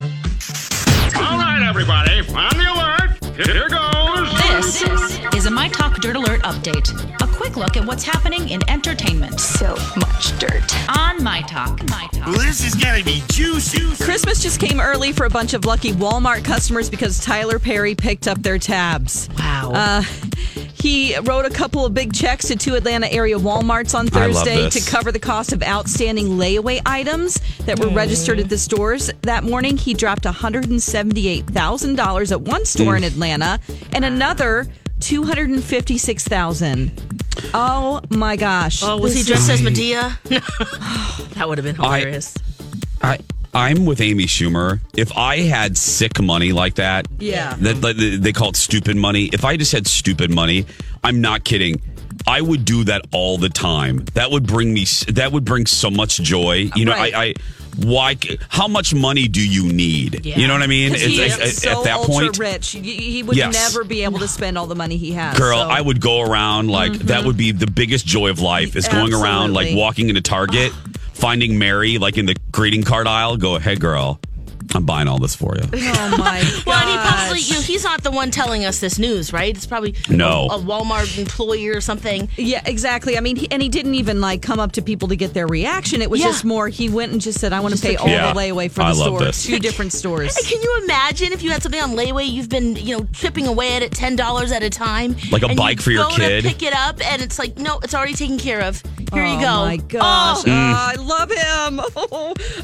All right, everybody, on the alert. Here goes. This is a My Talk Dirt Alert update. A quick look at what's happening in entertainment So much dirt. on My Talk. My Talk. Well, this is gonna be juicy. Christmas just came early for a bunch of lucky Walmart customers because Tyler Perry picked up their tabs. Wow. Uh, he wrote a couple of big checks to two Atlanta area Walmarts on Thursday to cover the cost of outstanding layaway items that were registered at the stores. That morning, he dropped $178,000 at one store Mm. in Atlanta and another 256,000. Oh my gosh. Oh, was he dressed is- as Madea? that would have been I- hilarious. I I'm with Amy Schumer. If I had sick money like that, Yeah. that, that- they call it stupid money. If I just had stupid money, I'm not kidding. I would do that all the time. That would bring me. That would bring so much joy. You know, Right. I, I why? How much money do you need? Yeah. You know what I mean? 'Cause he is at, so at that point, rich. He- would Yes. never be able to spend all the money he has. Girl, so- Mm-hmm. I would go around like that would be the biggest joy of life is going around like walking into Target, finding Mary like in the greeting card aisle, go, hey girl, I'm buying all this for you. Oh my god! Well, and he probably, you know, he's not the one telling us this news, right? It's probably No. a, a Walmart employee or something. Yeah, exactly. I mean, he, and he didn't even like come up to people to get their reaction. It was Yeah. just more. He went and just said, "I want to pay all Yeah. the layaway for I the love store." this. Two different stores. Can you imagine if you had something on layaway, you've been, you know, chipping away at it ten dollars at a time, Like a and bike you for your go kid. to pick it up, and it's like, no, it's already taken care of. Here you go. oh my gosh! Oh, Oh, I love him.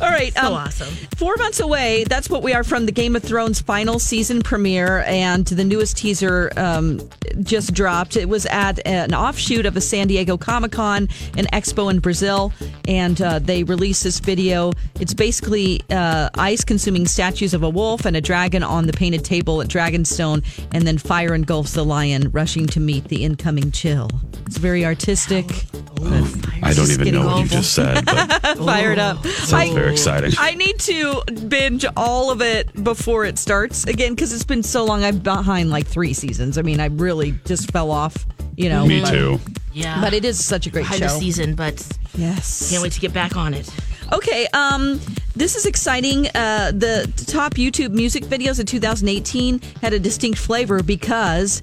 all right, so um, awesome. Four months away. That's what we are from the Game of Thrones final season premiere, and the newest teaser um, just dropped. It was at an offshoot of a San Diego Comic Con, an expo in Brazil, and uh, they released this video. It's basically uh, ice-consuming statues of a wolf and a dragon on the painted table at Dragonstone, and then fire engulfs the lion, rushing to meet the incoming chill. It's very artistic. I don't even getting know what you just said, but Fired up. sounds very exciting. I need to binge all of it before it starts again because it's been so long. I'm behind like three seasons. I mean, I really just fell off. You know, Me but- too. Yeah, But it is such a great behind show. the season, but Yes. can't wait to get back on it. Okay, um, this is exciting. Uh, the top YouTube music videos of 2018 had a distinct flavor because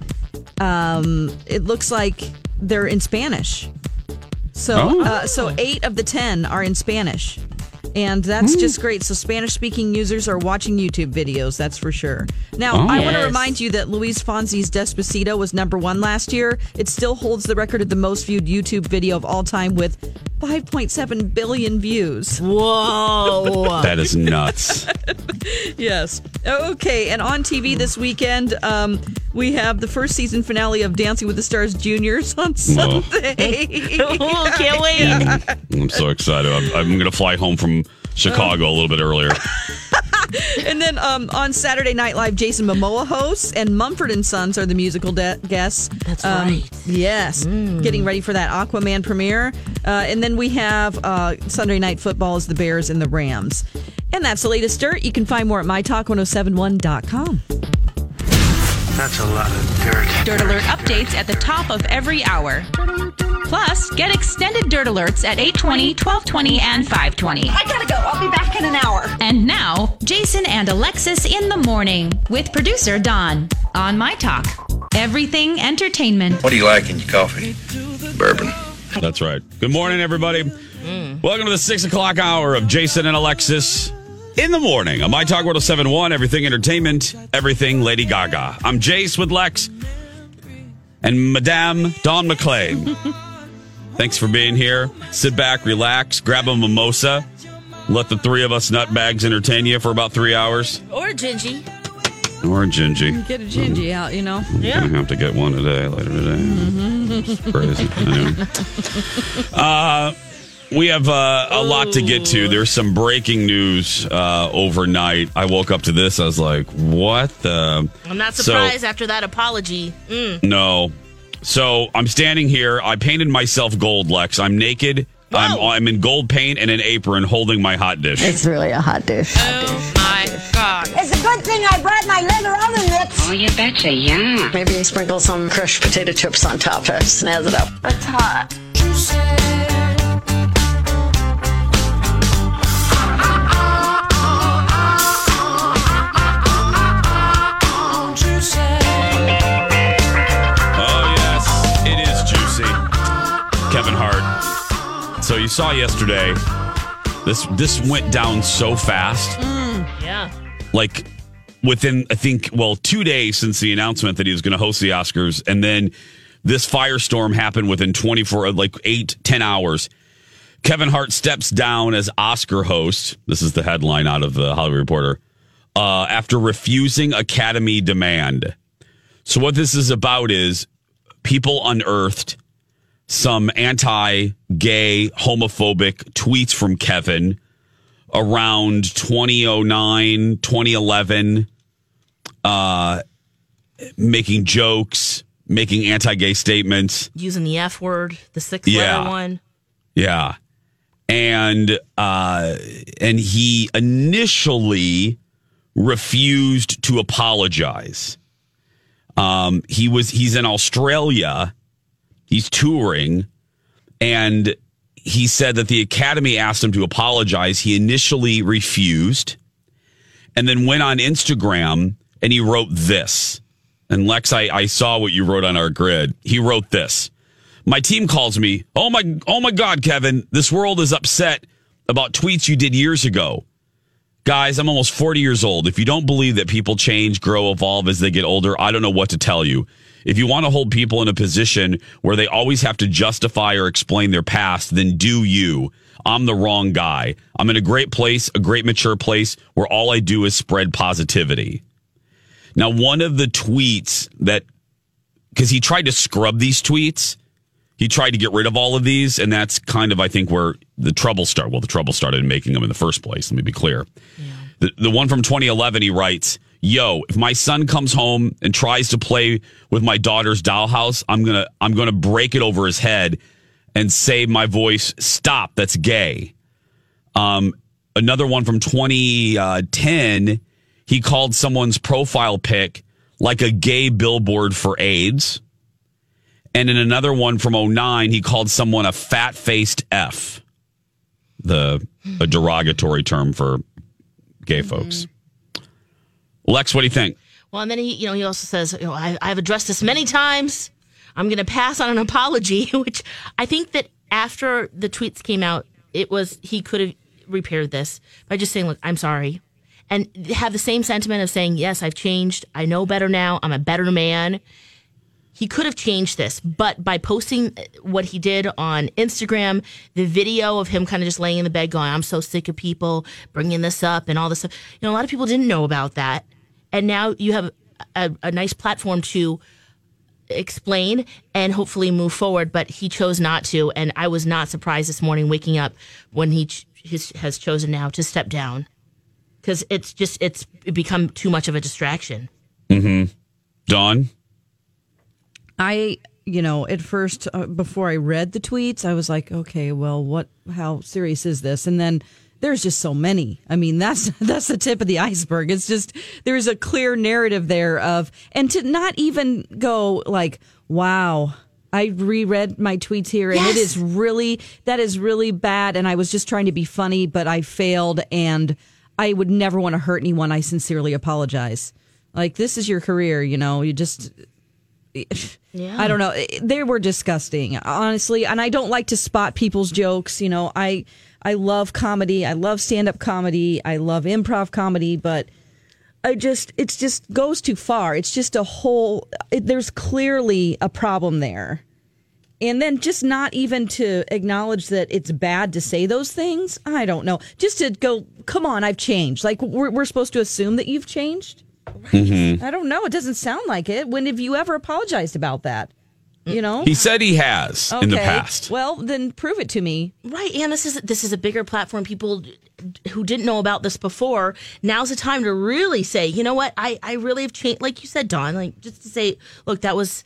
um, it looks like they're in Spanish. So, Oh. uh, so eight of the ten are in Spanish, and that's just great. So, Spanish-speaking users are watching YouTube videos. That's for sure. Now, Oh. I want to remind you that Luis Fonsi's "Despacito" was number one last year. It still holds the record of the most viewed YouTube video of all time with 5.7 billion views. Whoa! That is nuts. Yes. Okay, and on TV this weekend, um, we have the first season finale of Dancing with the Stars Juniors on Sunday. oh, can't wait. I'm so excited. I'm, I'm going to fly home from Chicago a little bit earlier. and then um, on Saturday Night Live, Jason Momoa hosts, and Mumford and Sons are the musical de- guests. That's Um, right. Yes, getting ready for that Aquaman premiere, uh, and then we have uh, Sunday Night Football as the Bears and the Rams. And that's the latest dirt. You can find more at mytalk1071.com. That's a lot of dirt. Dirt Alert updates at the top of every hour. Plus, get extended Dirt Alerts at 820, 1220, and 520. I gotta go. I'll be back in an hour. And now, Jason and Alexis in the morning with producer Dawn on My Talk. Everything entertainment. What do you like in your coffee? Bourbon. That's right. Good morning, everybody. Welcome to the six o'clock hour of Jason and Alexis in the morning on My Talk 1071, Everything Entertainment, Everything Lady Gaga. I'm Jace with Lex and Madame Dawn McClain. Thanks for being here. Sit back, relax, grab a mimosa. Let the three of us nutbags entertain you for about three hours. Or Gingy. Or a gingy. Get a gingy out, you know. Yeah. Gonna have to get one today, later today. It's crazy. Anyway. Uh, We have uh, a lot to get to. There's some breaking news uh, overnight. I woke up to this. I was like, "What the?" I'm not So- surprised after that apology. Mm. No. So I'm standing here. I painted myself gold, Lex. I'm naked. I'm I'm in gold paint and an apron, holding my hot dish. It's really a hot dish. Oh my god. It's a good thing I brought my leather oven mitts. Oh, you betcha, yeah. Maybe sprinkle some crushed potato chips on top to snazz it up. It's hot. Saw yesterday. This this went down so fast. Yeah. like within I think well two days since the announcement that he was going to host the Oscars, and then this firestorm happened within 24 like eight ten hours. Kevin Hart steps down as Oscar host. This is the headline out of the Hollywood Reporter. Uh, after refusing Academy demand. So what this is about is people unearthed some anti-gay, homophobic tweets from Kevin around 2009, 2011, uh, making jokes, making anti-gay statements. Using the F word, the six Yeah. letter one. Yeah. And uh and he initially refused to apologize. Um he was he's in Australia. He's touring and he said that the academy asked him to apologize. He initially refused and then went on Instagram and he wrote this. And Lex, I, I saw what you wrote on our grid. He wrote this. My team calls me. Oh my, oh my God, Kevin, this world is upset about tweets you did years ago. Guys, I'm almost 40 years old. If you don't believe that people change, grow, evolve as they get older, I don't know what to tell you. If you want to hold people in a position where they always have to justify or explain their past, then do you. I'm the wrong guy. I'm in a great place, a great mature place where all I do is spread positivity. Now, one of the tweets that, because he tried to scrub these tweets, he tried to get rid of all of these, and that's kind of, I think, where the trouble started. Well, the trouble started in making them in the first place. Let me be clear. The, the one from 2011, he writes, "Yo, if my son comes home and tries to play with my daughter's dollhouse, I'm gonna I'm gonna break it over his head and say my voice, stop. That's gay." Um, another one from 2010, he called someone's profile pic like a gay billboard for AIDS. And in another one from 09, he called someone a fat faced F, the a derogatory term for gay folks. Lex, what do you think? Well, and then he, you know, he also says, you know, I, I've addressed this many times. I'm going to pass on an apology, which I think that after the tweets came out, it was he could have repaired this by just saying, "Look, I'm sorry," and have the same sentiment of saying, "Yes, I've changed. I know better now. I'm a better man." He could have changed this, but by posting what he did on Instagram, the video of him kind of just laying in the bed going, I'm so sick of people bringing this up and all this stuff. You know, a lot of people didn't know about that. And now you have a, a nice platform to explain and hopefully move forward, but he chose not to. And I was not surprised this morning waking up when he ch- his, has chosen now to step down because it's just, it's become too much of a distraction. Mm-hmm. Dawn? I, you know, at first, uh, before I read the tweets, I was like, okay, well, what, how serious is this? And then there's just so many. I mean, that's, that's the tip of the iceberg. It's just, there's a clear narrative there of, and to not even go like, wow, I reread my tweets here and it is really, that is really bad. And I was just trying to be funny, but I failed and I would never want to hurt anyone. I sincerely apologize. Like, this is your career, you know, you just, Yeah. I don't know. They were disgusting, honestly. And I don't like to spot people's jokes. You know, I I love comedy. I love stand up comedy. I love improv comedy, but I just it's just goes too far. It's just a whole. It, there's clearly a problem there. And then just not even to acknowledge that it's bad to say those things. I don't know. Just to go, come on, I've changed. Like we're, we're supposed to assume that you've changed. Mm-hmm. I don't know. It doesn't sound like it. When have you ever apologized about that? You know, He said he has in the past. Well, then prove it to me. Right, and this is this is a bigger platform. People who didn't know about this before, now's the time to really say, you know what, I I really have changed. Like you said, Dawn, like just to say, look, that was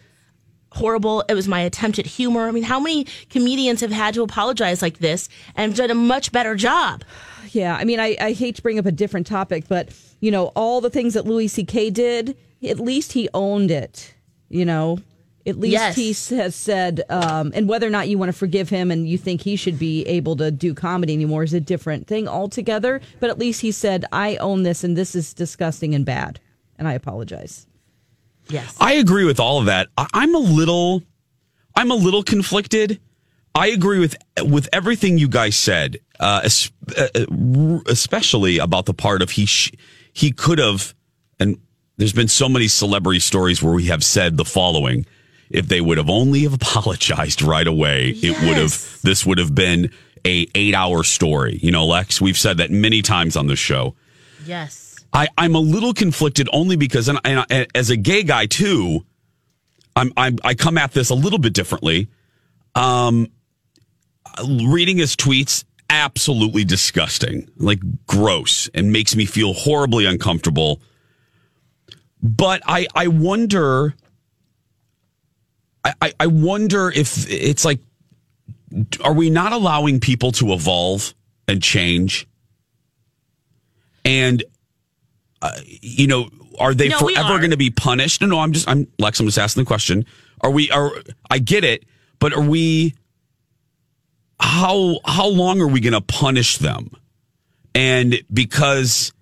horrible. It was my attempt at humor. I mean, how many comedians have had to apologize like this and done a much better job? Yeah, I mean, I, I hate to bring up a different topic, but you know, all the things that Louis C.K. did, at least he owned it. You know, at least Yes. he has said, um, and whether or not you want to forgive him and you think he should be able to do comedy anymore is a different thing altogether. But at least he said, I own this and this is disgusting and bad, and I apologize. Yes. I agree with all of that. I, I'm a little, I'm a little conflicted. I agree with with everything you guys said, uh, es- uh, uh, especially about the part of he sh- he could have, and there's been so many celebrity stories where we have said the following: if they would have only have apologized right away, it would have this would have been a eight hour story. You know, Lex, we've said that many times on the show. Yes. I, I'm a little conflicted only because, and, and, and as a gay guy too, I'm, I'm I come at this a little bit differently. Um, reading his tweets absolutely disgusting, like gross, and makes me feel horribly uncomfortable. But I I wonder, I I, wonder if it's like, are we not allowing people to evolve and change? And uh, you know, are they No, forever going to be punished? No, no, I'm just, I'm Lex. I'm just asking the question. Are we? Are I get it, but are we? How how long are we going to punish them? And because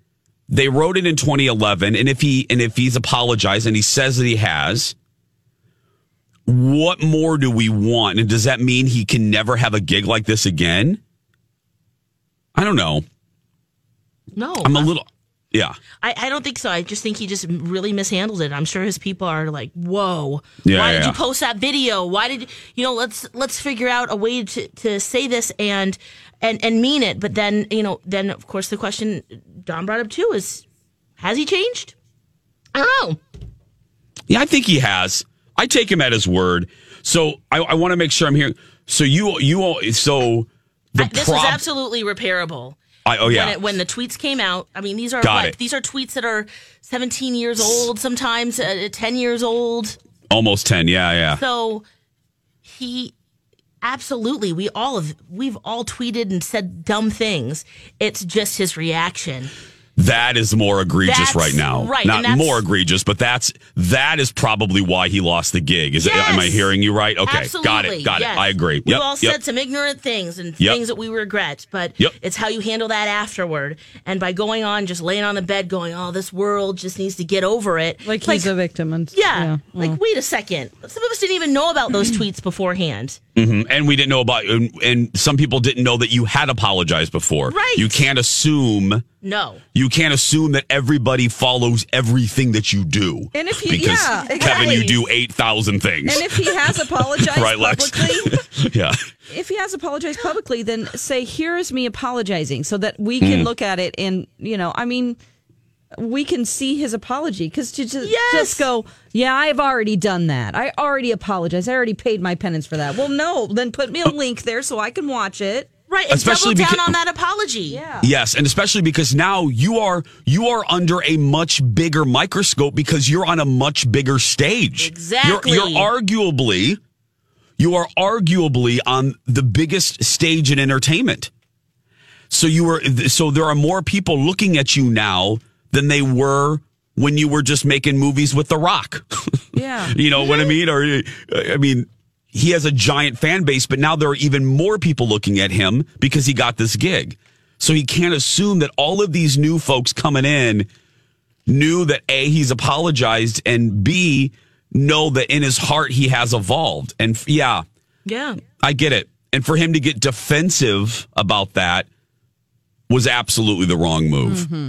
they wrote it in 2011, and if he and if he's apologized and he says that he has, what more do we want? And does that mean he can never have a gig like this again? I don't know. No. I'm a little, yeah. I, I don't think so. I just think he just really mishandled it. I'm sure his people are like, "Whoa, Yeah, why yeah, did yeah. you post that video? Why did you you know? Let's let's figure out a way to, to say this and and and mean it." But then you know, then of course the question Dawn brought up too is, has he changed? I don't know. Yeah, I think he has. I take him at his word. So I, I want to make sure I'm hearing. So you you all so the I- this prob- was absolutely repairable. I, oh yeah. When, it, when the tweets came out, I mean, these are Got what? These are tweets that are 17 years old, sometimes uh, 10 years old. Almost ten. Yeah, yeah. So he absolutely we all have we've all tweeted and said dumb things. It's just his reaction. That is more egregious That's right now. right, Not more egregious, but that's that is probably why he lost the gig. Is it, am I hearing you right? Okay, Absolutely, got it, got yes. it. I agree. We've Yep, all yep. said some ignorant things and Yep. things that we regret, but Yep. it's how you handle that afterward. And by going on, just laying on the bed, going, "Oh, this world just needs to get over it." Like he's a victim, and yeah, like well. wait a second. Some of us didn't even know about those tweets beforehand. Mhm. And we didn't know about, and, and some people didn't know that you had apologized before. Right. You can't assume. No. You can't assume that everybody follows everything that you do. And if you- because yeah, Kevin, you do eight thousand things. And if he has apologized Right, publicly, yeah. if he has apologized publicly, then say, "Here is me apologizing," so that we can Mm. look at it and you know, I mean, we can see his apology because to just, Yes. just go, "Yeah, I've already done that. I already apologized. I already paid my penance for that." Well, no, then put me a link there so I can watch it. Right, and Especially double down because- on that apology. Yeah. Yes, and especially because now you are you are under a much bigger microscope because you're on a much bigger stage. Exactly. You're, you're arguably you are arguably on the biggest stage in entertainment. So you were so there are more people looking at you now than they were when you were just making movies with The Rock. Yeah. You know what I mean? Or I mean, he has a giant fan base, but now there are even more people looking at him because he got this gig. So he can't assume that all of these new folks coming in knew that A, he's apologized, and B, know that in his heart he has evolved. And f- yeah, Yeah. I get it. And for him to get defensive about that was absolutely the wrong move. Mm-hmm.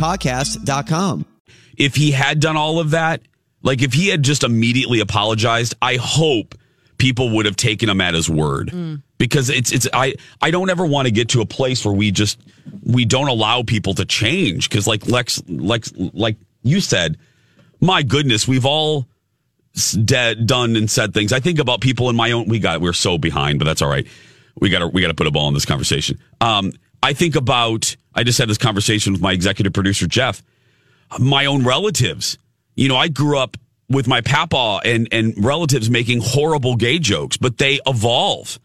UAPpodcast.com. if he had done all of that, like if he had just immediately apologized, I hope people would have taken him at his word. Because it's it's I I don't ever want to get to a place where we just we don't allow people to change cuz like Lex Lex like you said, my goodness, we've all s- dead, done and said things. I think about people in my own we got we're so behind, but that's all right. We got to we got to put a ball in this conversation. Um I think about I just had this conversation with my executive producer Jeff my own relatives. You know, I grew up with my papa and and relatives making horrible gay jokes, but they evolve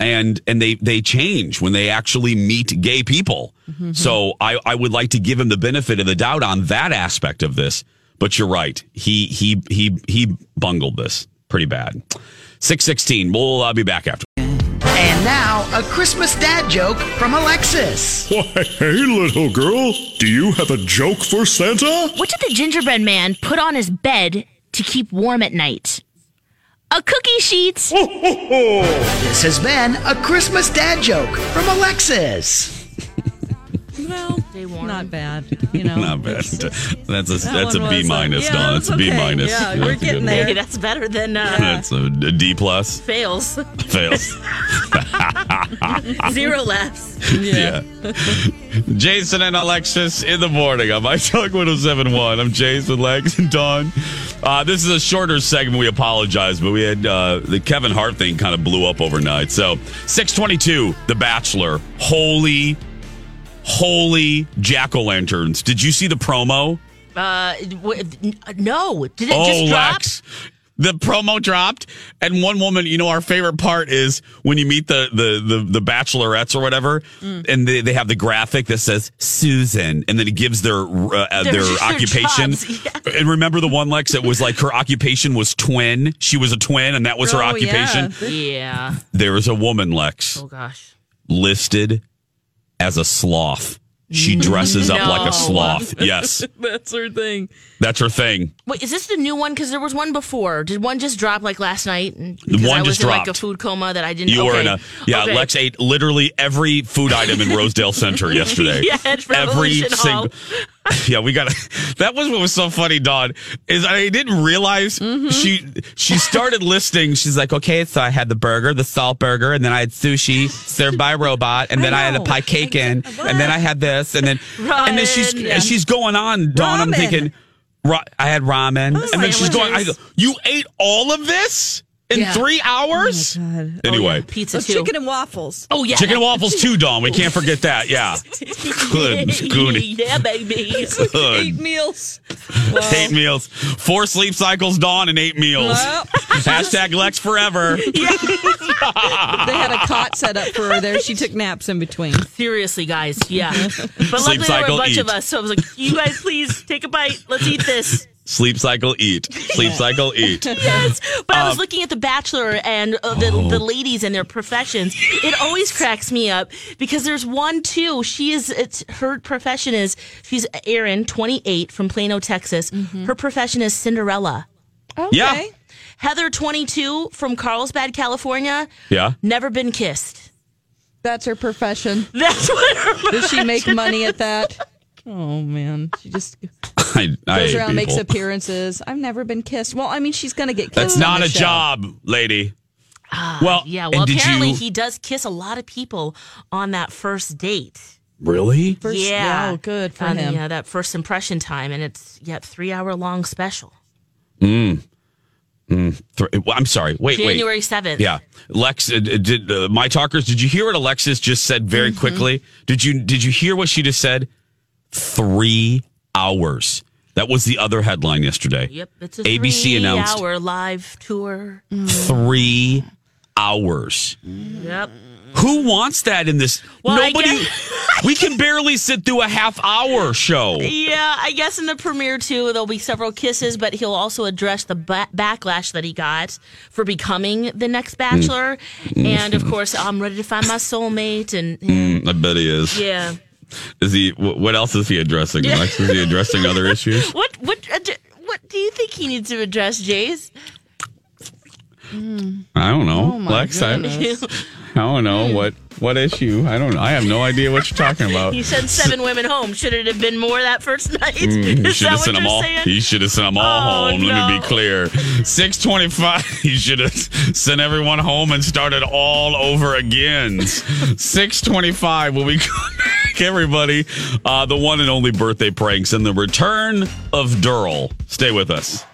and and they they change when they actually meet gay people. So I I would like to give him the benefit of the doubt on that aspect of this. But you're right. He he he he bungled this pretty bad. 616. We'll uh, be back after. And now, a Christmas dad joke from Alexis. Why, hey, little girl, do you have a joke for Santa? What did the gingerbread man put on his bed to keep warm at night? A cookie sheet. This has been a Christmas dad joke from Alexis. Well, not bad. You know, Not bad. it's- That's a That that's a one B was, minus, yeah, Dawn. It's a B okay. minus. Yeah, That's we're getting one. there. Hey, that's better than uh, That's a, a D plus. fails. Fails. Zero laughs. Yeah. Jason and Alexis in the morning on My Talk 1071. I'm Jason, Lex, and Dawn. Uh, this is a shorter segment. We apologize, but we had uh, the Kevin Hart thing kind of blew up overnight. So, 622, The Bachelor. Holy, holy jack o' lanterns. Did you see the promo? Uh, w- no. Did it oh, just drop? Lex. The promo dropped, and one woman, you know, our favorite part is when you meet the the the, the bachelorettes or whatever, Mm. and they, they have the graphic that says Susan, and then it gives their uh, uh, Their- their, occupation. yeah. And remember the one Lex that was like her occupation was twin. She was a twin, and that was her Oh, occupation. yeah. Yeah. There is a woman Lex Oh gosh. listed as a sloth. She dresses up like a sloth. Yes, That's her thing. that's her thing. Wait, is this the new one? Because there was one before. Did one just drop like last night? The one I was just in like a dropped. food coma that I didn't. You okay. were in a yeah. Okay. Lex ate literally every food item in Rosedale Center yesterday. Yeah, at Revolution Hall. Yeah, we got that was what was so funny, Dawn, is I didn't realize Mm-hmm. she she started listing. She's like, okay, so I had the burger, the salt burger, and then I had sushi served by a robot, and I then I, had a pie cake in, and then I had this, and then and then she's yeah. she's going on, Dawn. I'm thinking, I had ramen, and then she's going, I go, you ate all of this in Yeah. three oh hours? God. Oh, anyway. Pizza Oh, too. chicken and waffles. oh yeah. Chicken and waffles too, Dawn. We can't forget that. Yeah. Good. Goonie. yeah, baby. Eight Good. meals. Eight meals. Four sleep cycles, Dawn, and eight meals. Well, Hashtag Lex forever. they had a cot set up for her there. She took naps in between. Seriously, guys. Yeah. But luckily there were a bunch of us, so I was like, "You guys, please take a bite. Let's eat this." Sleep cycle, eat. Sleep cycle, eat. Yes. But I Um, was looking at The Bachelor and uh, the, Oh. the ladies and their professions. It always cracks me up because there's one too. She is it's her profession is she's Erin, 28 from Plano, Texas. Mm-hmm. Her profession is Cinderella. Yeah. Heather, 22 from Carlsbad, California. Yeah. Never been kissed. That's her profession. That's what her Does she make money at that? Oh man, she just I, I goes hate around, makes appearances. I've never been kissed. Well, I mean, she's gonna get kissed. That's on not the a show. job, lady. well, Yeah, well, did apparently you he does kiss a lot of people on that first date. really? First, yeah. oh, good for On, him. Yeah, that first impression time, and it's yeah, three hour long special. Th- well, I'm sorry. Wait, wait. January 7th. Yeah, Lex. Uh, did uh, my talkers? Did you hear what Alexis just said very Mm-hmm. quickly? Did you Did you hear what she just said? Three hours. That was the other headline yesterday. Yep. It's a ABC three announced hour live tour. three hours. Yep. Who wants that in this? Well, I Nobody. we can barely sit through a half hour show. Yeah, I guess in the premiere too, there'll be several kisses, but he'll also address the ba- backlash that he got for becoming the next Bachelor, and of course, I'm ready to find my soulmate, and Mm, I bet he is. yeah. Is he? What else is he addressing? Lex? Is he addressing other issues? What what uh, what do you think he needs to address, Jace? I don't know. Oh, Lex, I, I don't know what what issue. I don't. know. I have no idea what you're talking about. you sent seven women home. Should it have been more that first night? Mm, he Is should that have what sent them you're all. saying? He should have sent them all Oh, home. Let me be clear. Six twenty-five. He should have sent everyone home and started all over again. Six twenty-five. Will we come back, everybody? Uh, the one and only birthday pranks and the return of Durrell. Stay with us.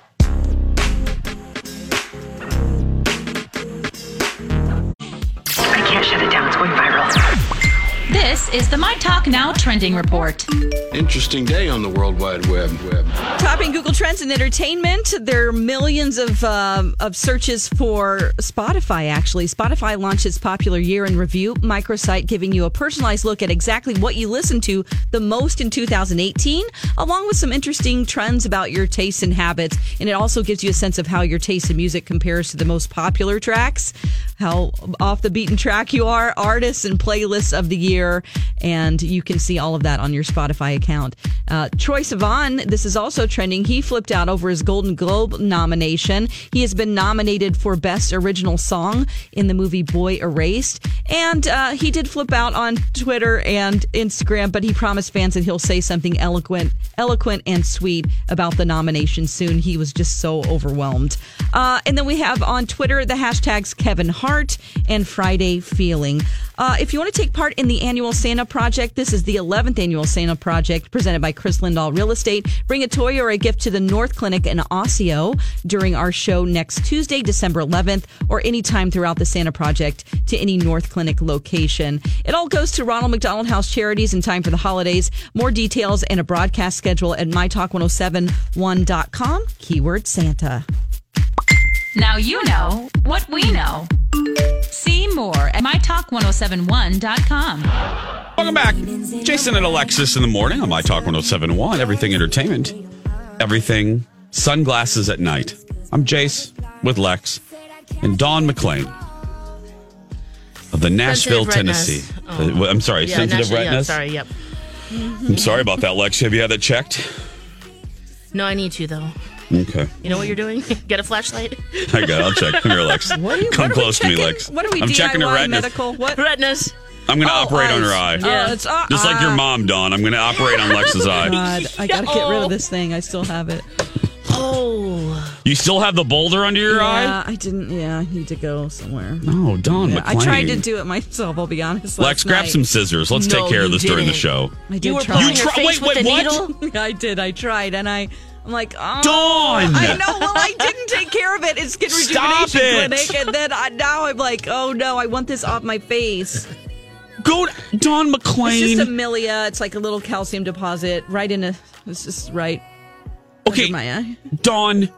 Is the My Talk Now trending report. Interesting day on the World Wide Web. Web. Topping Google Trends in entertainment, there are millions of um, of searches for Spotify. Actually, Spotify launched its popular year in review microsite, giving you a personalized look at exactly what you listen to the most in 2018, along with some interesting trends about your tastes and habits. And it also gives you a sense of how your taste in music compares to the most popular tracks, how off the beaten track you are, artists and playlists of the year, and you can see all of that on your Spotify account. Uh, Troye Sivan, this is also trending. He flipped out over his Golden Globe nomination. He has been nominated for Best Original Song in the movie Boy Erased, and uh, he did flip out on Twitter and Instagram, but he promised fans that he'll say something eloquent, eloquent and sweet about the nomination soon. He was just so overwhelmed. Uh, and then we have on Twitter the hashtags Kevin Hart and Friday Feeling. Uh, if you want to take part in the annual Santa Project, this is the 11th annual Santa Project presented by Chris Lindahl Real Estate. Bring a toy or a gift to the North Clinic in Osseo during our show next Tuesday, December 11th, or anytime throughout the Santa Project to any North Clinic location. It all goes to Ronald McDonald House Charities in time for the holidays. More details and a broadcast schedule at mytalk1071.com, keyword Santa. Now you know what we know. See more at mytalk1071.com. Welcome back. Jason and Alexis in the morning on My Talk 1071, Everything Entertainment, Everything Sunglasses at Night. I'm Jace with Lex and Dawn McClain of the Nashville, Tennessee. Uh, I'm sorry, Yeah, sensitive naturally, yeah, retinas? sorry, yep. I'm sorry about that, Lex. Have you had that checked? No, I need to though. Okay. You know what you're doing? Get a flashlight. I got it. I'll check. Come here, Lex. What are you- Come what are close to me. Lex. What are we doing? I'm checking her DIY retinas. medical? What? Retinas. I'm going to Oh, operate on eyes. her eye. Yeah. it's- uh, Just like your uh. mom, Dawn. I'm going to operate on Lex's eye. God, I gotta get rid of this thing. I still have it. Oh. You still have the boulder under your eye? Yeah, I didn't. Yeah, I need to go somewhere. Oh, Dawn Yeah, I tried to do it myself. I'll be honest. Lex, last grab night. some scissors. Let's No, take care of you this during the show. I did You were try. You your try- wait, wait, what? needle. I did. I tried, and I. I'm like, oh, Dawn! I know. Well, I didn't take care of it It's skin Stop rejuvenation it! clinic, and then I, now I'm like, oh no, I want this off my face. Go, to, Dawn It's just McClain. a milia. It's like a little calcium deposit right in a. It's just right. Okay. my eye. Dawn,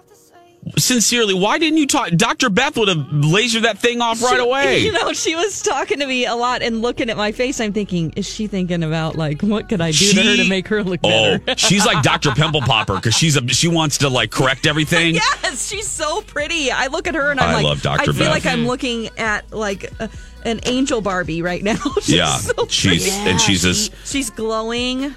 sincerely, why didn't you talk? Dr. Beth would have lasered that thing off right She- away. You know, she was talking to me a lot and looking at my face. I'm thinking, is she thinking about like what could I do to her to make her look Oh, better? she's like Dr. Pimple Popper because she's a she wants to like correct everything. yes, she's so pretty. I look at her and I'm I like, love Dr. I feel Beth. like I'm looking at like a, an angel Barbie right now. she's Yeah, so she's and she's as she's glowing.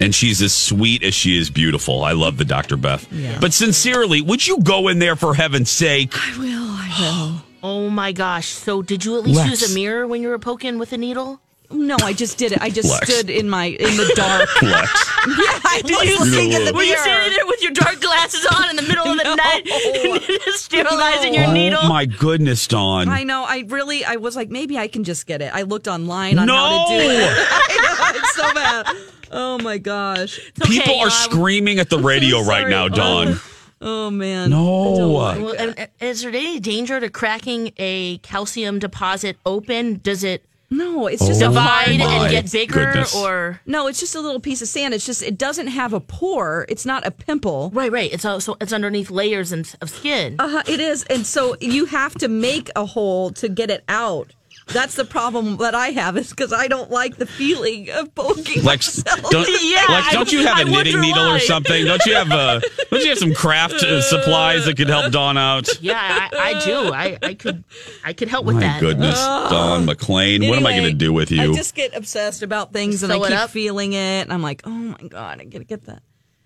And she's as sweet as she is beautiful. I love the Dr. Beth. Yeah. But sincerely, would you go in there for heaven's sake? I will. I Oh my gosh. So did you at least Lex. use a mirror when you were poking with a needle? No, I just did it. I just Lex. stood in my in the dark. Lex. yeah, I was you looking at the Were you mirror. standing there with your dark glasses on in the middle of the No. night, sterilizing your Oh needle? my goodness, Dawn. I know. I really, I was like, maybe I can just get it. I looked online on No! how to do it. I know, it's so bad. Oh my gosh. People are um, screaming at the radio right now, Dawn. Oh man. No. Well, and- and is there any danger to cracking a calcium deposit open? Does it No, it's just a divide Oh and get bigger, goodness. or No, it's just a little piece of sand. It's just it doesn't have a pore. It's not a pimple. right? Right. It's also it's underneath layers and, of skin. Uh-huh, it is, and so you have to make a hole to get it out. That's the problem that I have is because I don't like the feeling of poking Lex, myself. don't, Yeah, Lex, don't you have I a knitting wonder needle or something? Don't you have uh, don't you have some craft uh, supplies that could help Dawn out? Yeah, I, I do. I, I could I could help with My that. goodness, Dawn McLean, what am I going to do with you? I just get obsessed about things and I keep up? feeling it. And I'm like, oh my God, I gotta get that.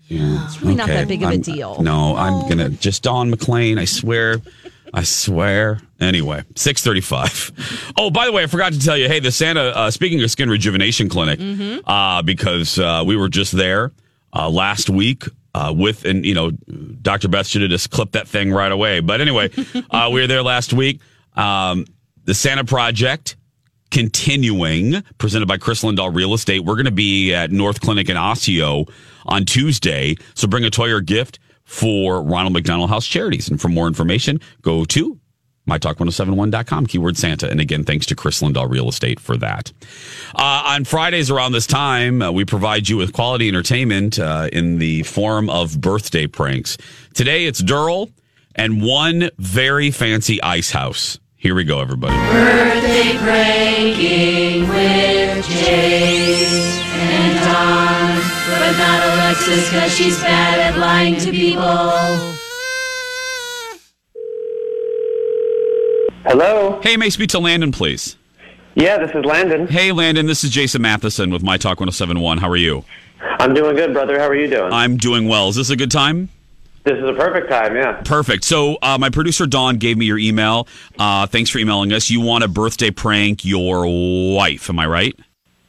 Yeah, It's really not that big of a I'm- deal. No, I'm gonna just Dawn McLean. I swear, I swear. Anyway, six thirty-five. Oh, by the way, I forgot to tell you. Hey, the Santa. Uh, speaking of skin rejuvenation clinic, Mm-hmm. uh, because uh, we were just there uh, last week. Uh, with and you know, Dr. Beth should have just clipped that thing right away. But anyway, uh, we were there last week. Um, the Santa Project continuing, presented by Chris Lindahl Real Estate. We're going to be at North Clinic in Osseo on Tuesday. So bring a toy or gift for Ronald McDonald House Charities. And for more information, go to mytalk1071.com, keyword Santa. And again, thanks to Chris Lindahl Real Estate for that. Uh, on Fridays around this time, uh, we provide you with quality entertainment uh, in the form of birthday pranks. Today, it's Durrell and one very fancy ice house. Here we go, everybody. Birthday pranking with Jay and Dawn, but not Alexis because she's bad at lying to people. Hello. Hey, may I speak to Landon, please? Yeah, this is Landon. Hey, Landon. This is Jason Matheson with My Talk 1071. How are you? I'm doing good, brother. How are you doing? I'm doing well. Is this a good time? This is a perfect time, yeah. Perfect. So, uh, my producer Dawn gave me your email. Uh, thanks for emailing us. You want a birthday prank your wife? Am I right?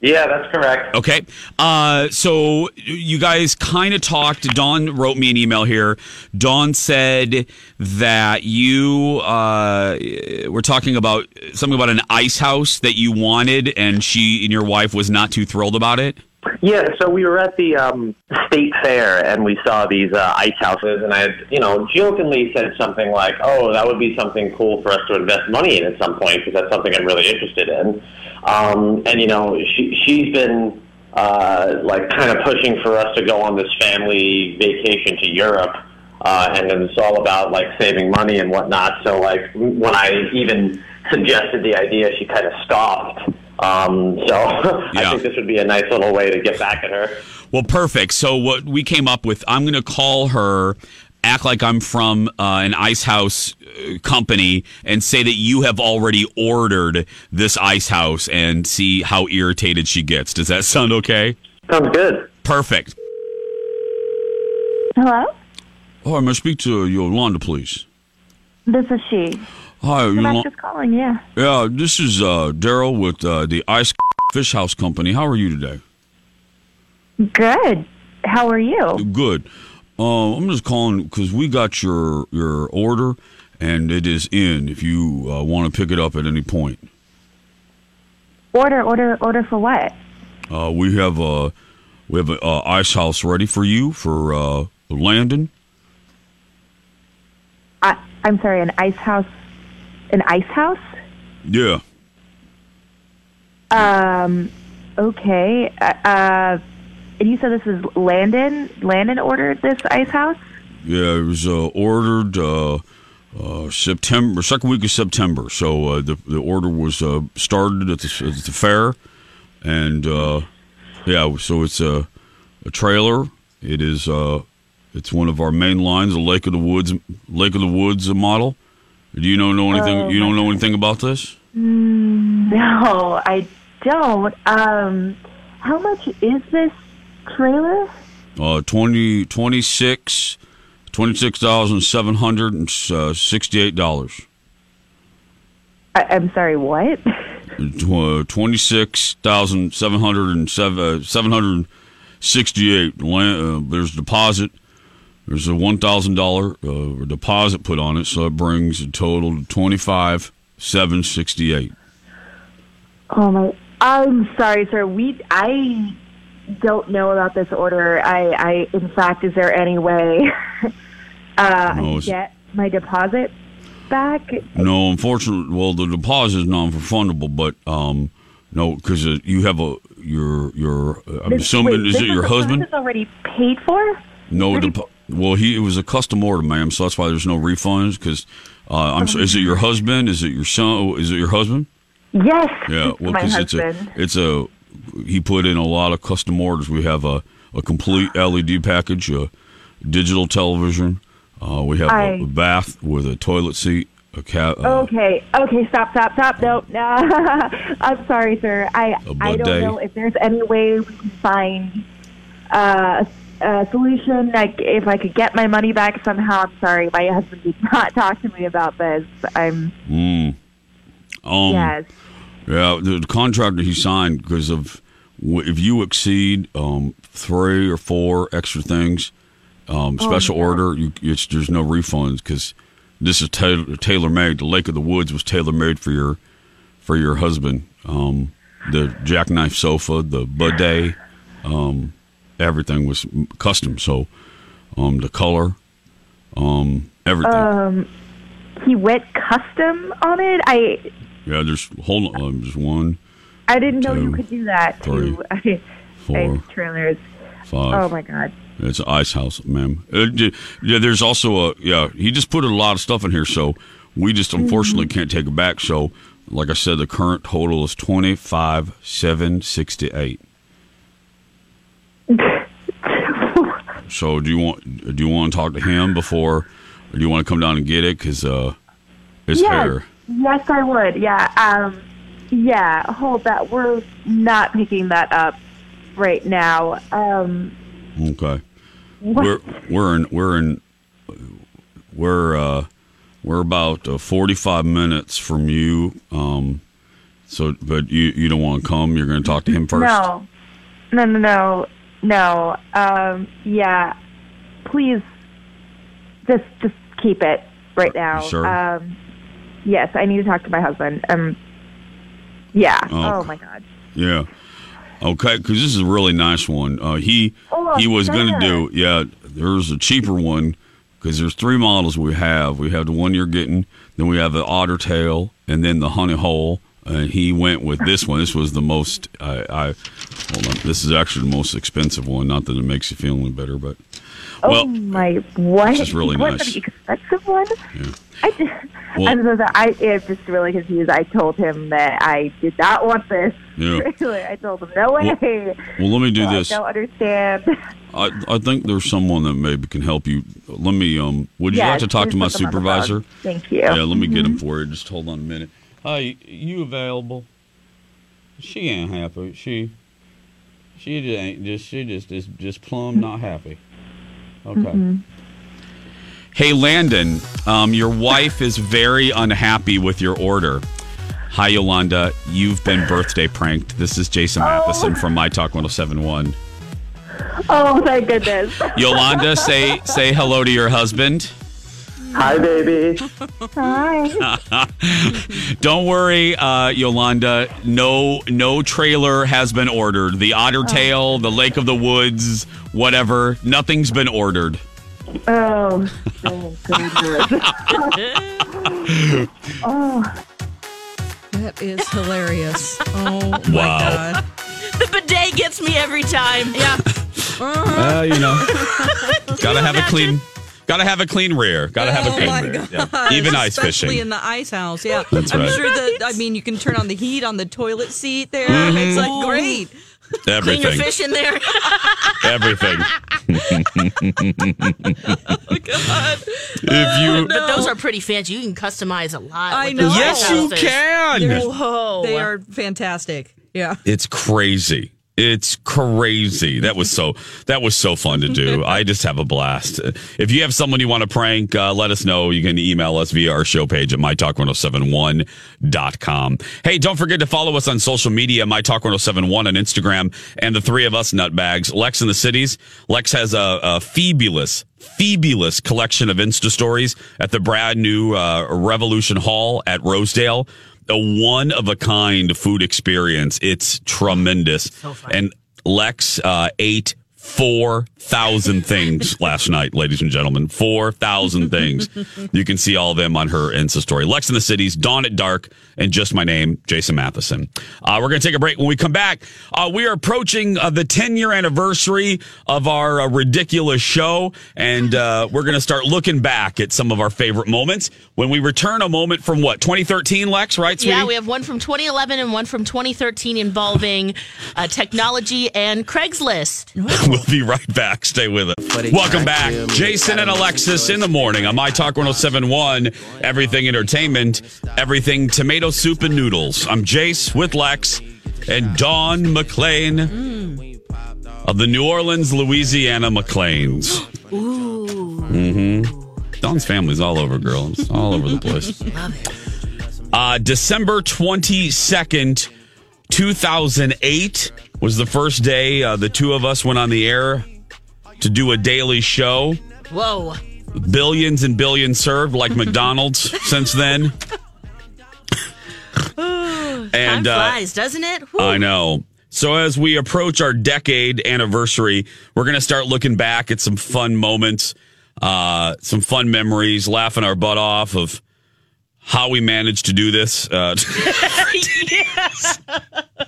Yeah, that's correct. Okay. Uh, so you guys kind of talked. Dawn wrote me an email here. Dawn said that you uh, were talking about something about an ice house that you wanted, and she and your wife was not too thrilled about it. Yeah, so we were at the um, state fair and we saw these uh, ice houses, and I had, you know, jokingly said something like, "Oh, that would be something cool for us to invest money in at some point because that's something I'm really interested in." Um, and you know, she she's been uh, like kind of pushing for us to go on this family vacation to Europe, uh, and it's all about like saving money and whatnot. So like when I even suggested the idea, she kind of scoffed. Um, so I think this would be a nice little way to get back at her. Well, perfect. So what we came up with, I'm going to call her, act like I'm from uh, an ice house uh, company, and say that you have already ordered this ice house, and see how irritated she gets. Does that sound okay? Sounds good. Perfect. Hello? Oh, I must speak to Yolanda, please. This is she. Hi, The Yolanda. master's calling, yeah. Yeah, this is uh, Daryl with uh, the Ice Fish House Company. How are you today? Good. How are you? Good. Uh, I'm just calling because we got your your order, and it is in. If you uh, want to pick it up at any point, Order, order, order for what? uh, we have a we have a uh, ice house ready for you for uh, Landon. I, I'm sorry, an ice house? An ice house? Yeah. Um, okay. Uh, uh, and you said this is Landon? Landon ordered this ice house? Yeah, it was uh, ordered uh, uh, September, second week of September. So uh, the the order was uh, started at the, at the fair, and uh, yeah, so it's a, a trailer. It is uh, it's one of our main lines, the Lake of the Woods Lake of the Woods model. Do you know know anything? Oh, you don't know anything about this? Mm, no, I don't. Um, how much is this trailer? Uh, 20, 26 $26,768. I, I'm sorry, what? Uh, twenty-six thousand seven hundred and seven seven hundred sixty-eight. Uh, there's deposit. There's a one thousand dollar uh, deposit put on it, so it brings a total to twenty-five seven sixty-eight. Oh my! I'm sorry, sir. We I don't know about this order. I, I in fact, is there any way uh, I No, it's- get my deposit back? No, unfortunately, well, the deposit is non-refundable, but um, no, because uh, you have a your your. Uh, I'm This- assuming wait, is it your husband? This is already paid for. No, depo- well, he it was a custom order, ma'am. So that's why there's no refunds. Because uh, I'm. so- is it your husband? Is it your son? Is it your husband? Yes. Yeah, well, because it's a it's a he put in a lot of custom orders. We have a a complete LED package, a digital television. Uh, we have I- a, bath with a toilet seat, a cat. Uh, Okay, okay, stop, stop, stop. No, no. I'm sorry, sir. I I don't know if there's any way we can find uh, a solution. Like if I could get my money back somehow. I'm sorry, my husband did not talk to me about this. I'm Mm. Um, yes. Yeah, the, contractor he signed because of if you exceed um, three or four extra things, um, Oh, special no. order, you, it's, there's no refunds because this is tailor tailor made. The Lake of the Woods was tailor made for your for your husband. Um, the jackknife sofa, the bidet, um, everything was custom. So um, the color, um, everything. Um, he went custom on it. I yeah, there's hold on, um, there's one, I didn't know you could do that three, to I, four, trailers. five. Oh my god. It's an ice house, ma'am. Uh, yeah, there's also a yeah. He just put a lot of stuff in here, so we just unfortunately can't take it back. So, like I said, the current total is twenty five seven sixty eight. so, do you want do you want to talk to him before, or do you want to come down and get it? Because uh, it's yes, hair. Yes, I would. Yeah. Um. Yeah. Hold that. We're not picking that up right now. Um. Okay. What? We're we're in we're in we're uh we're about uh, 45 minutes from you um so but you you don't want to come you're going to talk to him first No. No. No. No. No. Um. Yeah. Please. Just. Just keep it right now. Sure? Um. Yes, I need to talk to my husband. Um. Yeah. Oh. Oh, my god. yeah okay because this is a really nice one uh he Oh, he was going to do yeah there's a cheaper one because there's three models we have we have the one you're getting then we have the otter tail and then the honey hole and he went with this one this was the most i i hold on this is actually the most expensive one not that it makes you feel any better but Oh well my! What? This is really What, nice. The expensive one? I just, Well- I'm so sorry. I am just really confused. I told him that I did not want this. Yeah. Really, I told him no way. well let me do So this I don't understand. I, I think there's someone that maybe can help you. Let me. Um, would you Yes, like to talk to my put them on the phone. supervisor? Thank you. Yeah, let me get him Mhm. for you. Just hold on a minute. Hi, you available? She ain't happy. She, she just ain't just. She just is just plumb not happy. Okay. Mhm. Hey, Landon. Um, your wife is very unhappy with your order. Hi, Yolanda. You've been birthday pranked. This is Jason Matheson from My Talk 1071. Oh, thank goodness. Yolanda, say say hello to your husband. Hi, baby. Hi. Don't worry, uh, Yolanda. No, no trailer has been ordered. The Otter Tail, the Lake of the Woods, whatever. Nothing's been ordered. Oh, thank goodness. oh, That is hilarious. Oh my god. The bidet gets me every time. Yeah. Well, you know, gotta have a clean, gotta have a clean rear. Gotta have a Oh clean my rear. gosh. Yeah. Even ice Especially fishing. in the ice house. Yeah. That's I'm right. sure that I mean you can turn on the heat on the toilet seat there. Mhm. It's like great. Everything. Clean your Everything. fish in there. Everything. Oh If you, But those are pretty fancy. You can customize a lot. I with know. those Yes, you houses. can. They're- Whoa. They are fantastic. Yeah. It's crazy. It's crazy. That was so that was so fun to do. I just have a blast. If you have someone you want to prank, uh, let us know. You can email us via our show page at mytalk1071.com. Hey, don't forget to follow us on social media, mytalk1071 on Instagram, and the three of us nutbags. Lex in the cities. Lex has a, a fabulous, fabulous collection of Insta stories at the brand new uh, Revolution Hall at Rosedale a one of a kind food experience. It's tremendous. and Lex uh, ate 4,000 things last night, ladies and gentlemen. 4,000 things. You can see all of them on her Insta story. Lex in the Cities, Dawn at Dark, and just my name, Jason Matheson. Uh, we're going to take a break. When we come back, uh, we are approaching uh, the 10 year anniversary of our uh, ridiculous show, and uh, we're going to start looking back at some of our favorite moments. When we return, a moment from what, 2013, Lex, right, sweetie? Yeah, we have one from 2011 and one from 2013 involving uh, technology and Craigslist. We'll be right back. Stay with us. Welcome back. Jason and Alexis in the morning on My Talk 1071, Everything Entertainment, Everything Tomato Soup and Noodles. I'm Jace with Lex and Dawn McLean of the New Orleans, Louisiana McLeans. Ooh. Mm-hmm. Dawn's family's all over, girl. It's all over the place. Uh, December 22nd, 2008 was the first day uh, the two of us went on the air to do a daily show. Whoa. Billions and billions served like McDonald's since then. Time uh, flies, doesn't it? Whew. I know. So as we approach our decade anniversary, we're going to start looking back at some fun moments, uh, some fun memories, laughing our butt off of how we managed to do this. Uh,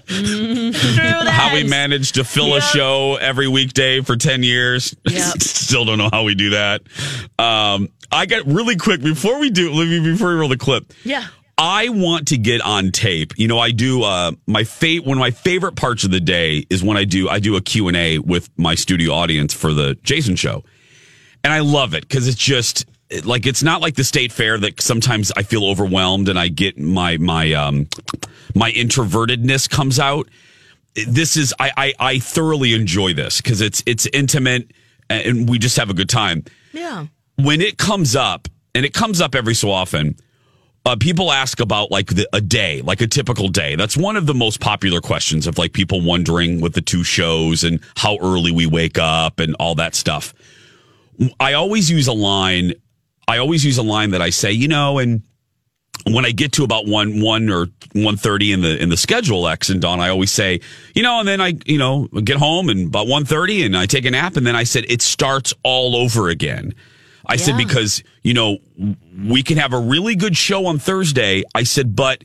how we managed to fill a show every weekday for 10 years. Yep. Still don't know how we do that. Um, I got really quick before we do, before we roll the clip. Yeah. I want to get on tape. You know, I do uh my fa- one of my favorite parts of the day is when I do I do a Q&A with my studio audience for the Jason show. And I love it cuz it's just like it's not like the state fair that sometimes I feel overwhelmed and I get my my um my introvertedness comes out. This is I I, I thoroughly enjoy this cuz it's it's intimate and we just have a good time Yeah. when it comes up, and it comes up every so often, uh, people ask about like the, a day, like a typical day. That's one of the most popular questions of like people wondering with the two shows and how early we wake up and all that stuff. I always use a line. I always use a line that I say, you know, and when I get to about one one or one thirty in the in the schedule, Lex and Dawn, I always say, you know, and then I, you know, get home and about one thirty, and I take a nap, and then I said it starts all over again. I said because you know we can have a really good show on Thursday. I said, but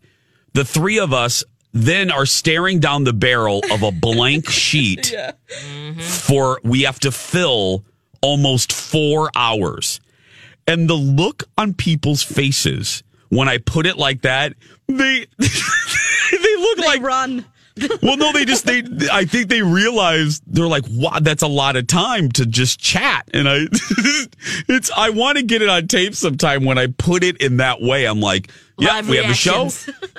the three of us then are staring down the barrel of a blank sheet mm-hmm. for we have to fill almost four hours. And the look on people's faces when I put it like that, they they look like run. well, no, they just they. I think they realize they're like, wow, that's a lot of time to just chat. And I, it's I want to get it on tape sometime when I put it in that way. I'm like, yeah, Live we have a show,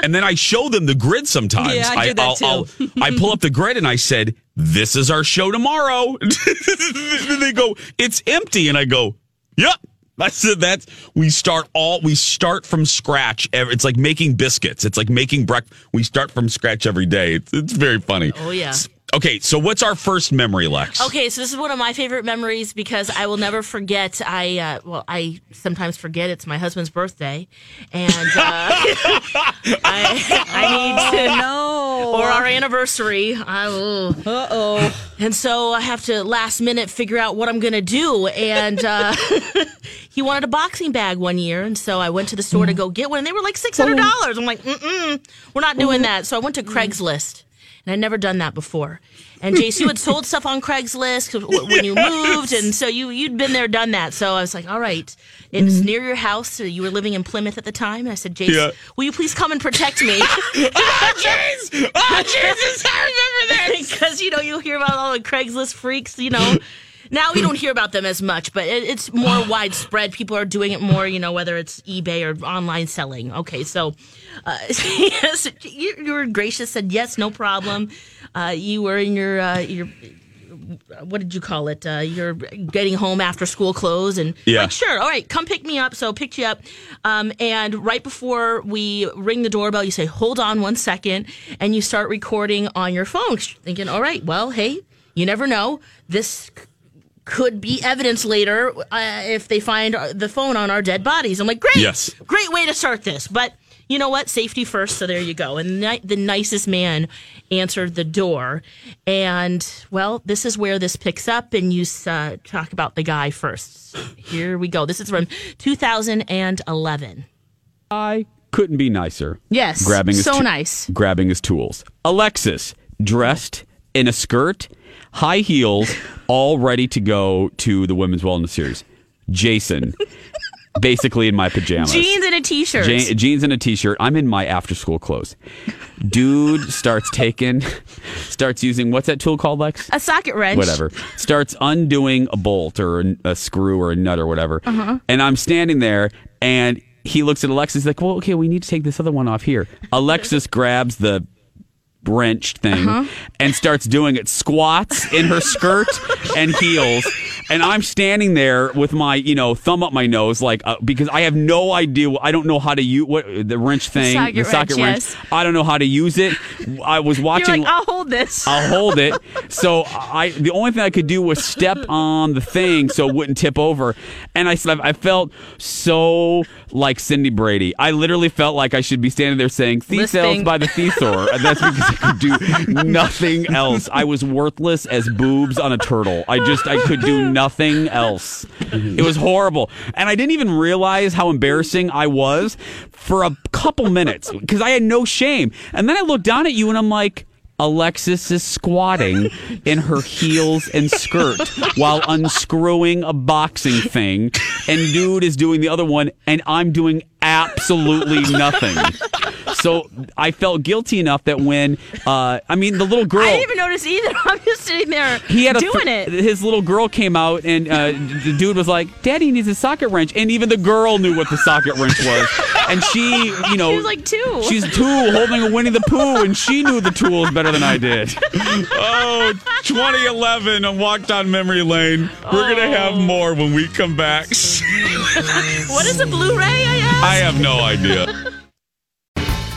and then I show them the grid sometimes. Yeah, I do that I'll- too. I'll- I pull up the grid and I said, "This is our show tomorrow." and they go, "It's empty," and I go, "Yep." I said that's we start all we start from scratch. It's like making biscuits. It's like making breakfast. We start from scratch every day. It's, it's very funny. Oh, yeah. Okay, so what's our first memory, Lex? Okay, so this is one of my favorite memories because I will never forget. I uh, well, I sometimes forget it's my husband's birthday, and uh, I, I need to no or our anniversary. Uh oh. And so I have to last minute figure out what I'm gonna do. And uh, he wanted a boxing bag one year, and so I went to the store to go get one, and they were like six hundred dollars. I'm like, mm mm we're not doing that. So I went to Craigslist. And I'd never done that before. And Jace, you had sold stuff on Craigslist when you moved, and so you you'd been there, done that. So I was like, all right, it was mm-hmm. near your house. So you were living in Plymouth at the time. And I said, Jace, Yeah. will you please come and protect me? oh, jeez! Oh, Jesus! I remember that because you know you hear about all the Craigslist freaks. You know, now we don't hear about them as much, but it, it's more widespread. People are doing it more. You know, whether it's eBay or online selling. Okay, so uh, yes, you, you were gracious. Said yes, no problem. Uh, you were in your uh, your. What did you call it? Uh, you're getting home after school clothes, and Yeah. like, sure, all right, come pick me up. So picked you up, um, and right before we ring the doorbell, you say, "Hold on one second, and you start recording on your phone, thinking, "All right, well, hey, you never know. This could be evidence later uh, if they find the phone on our dead bodies." I'm like, "Great, Yes. great way to start this," but you know what? Safety first. So there you go. And ni- the nicest man answered the door. And well, this is where this picks up. And you uh, talk about the guy first. Here we go. This is from 2011. I couldn't be nicer. Yes, grabbing his so tu- nice. grabbing his tools. Alexis dressed in a skirt, high heels, all ready to go to the women's wellness series. Jason, basically in my pajamas, Jeans and a t-shirt. Je- jeans and a t-shirt. I'm in my after school clothes. Dude starts taking, starts using what's that tool called, Lex? a socket wrench. whatever starts undoing a bolt or a, a screw or a nut or whatever Uh-huh. and i'm standing there and he looks at alexis like well okay we need to take this other one off here alexis grabs the wrench thing Uh-huh. and starts doing it squats in her skirt and heels and i'm standing there with my you know thumb up my nose like uh, because i have no idea i don't know how to use what the wrench thing socket the socket wrench, yes. i don't know how to use it i was You're watching like, I'll hold this. I'll hold it. So I, the only thing I could do was step on the thing so it wouldn't tip over. And I I felt so like Cindy Brady. I literally felt like I should be standing there saying "Thesaurus Lisping. by the thesaur." That's because I could do nothing else. I was worthless as boobs on a turtle. I just I could do nothing else. It was horrible, and I didn't even realize how embarrassing I was for a couple minutes because I had no shame. And then I looked down at you, and I'm like. Alexis is squatting in her heels and skirt while unscrewing a boxing thing, and dude is doing the other one, and I'm doing absolutely nothing. So I felt guilty enough that when, uh, I mean, the little girl. I didn't even notice either. I'm just sitting there he had a doing th- it. His little girl came out, and uh, the dude was like, "Daddy needs a socket wrench," and even the girl knew what the socket wrench was, and she, you know, she's like two. She's two, holding a Winnie the Pooh, and she knew the tools better than I did. oh, 2011, a walked down memory lane. We're gonna have more when we come back. what is a Blu-ray? I asked. I have no idea.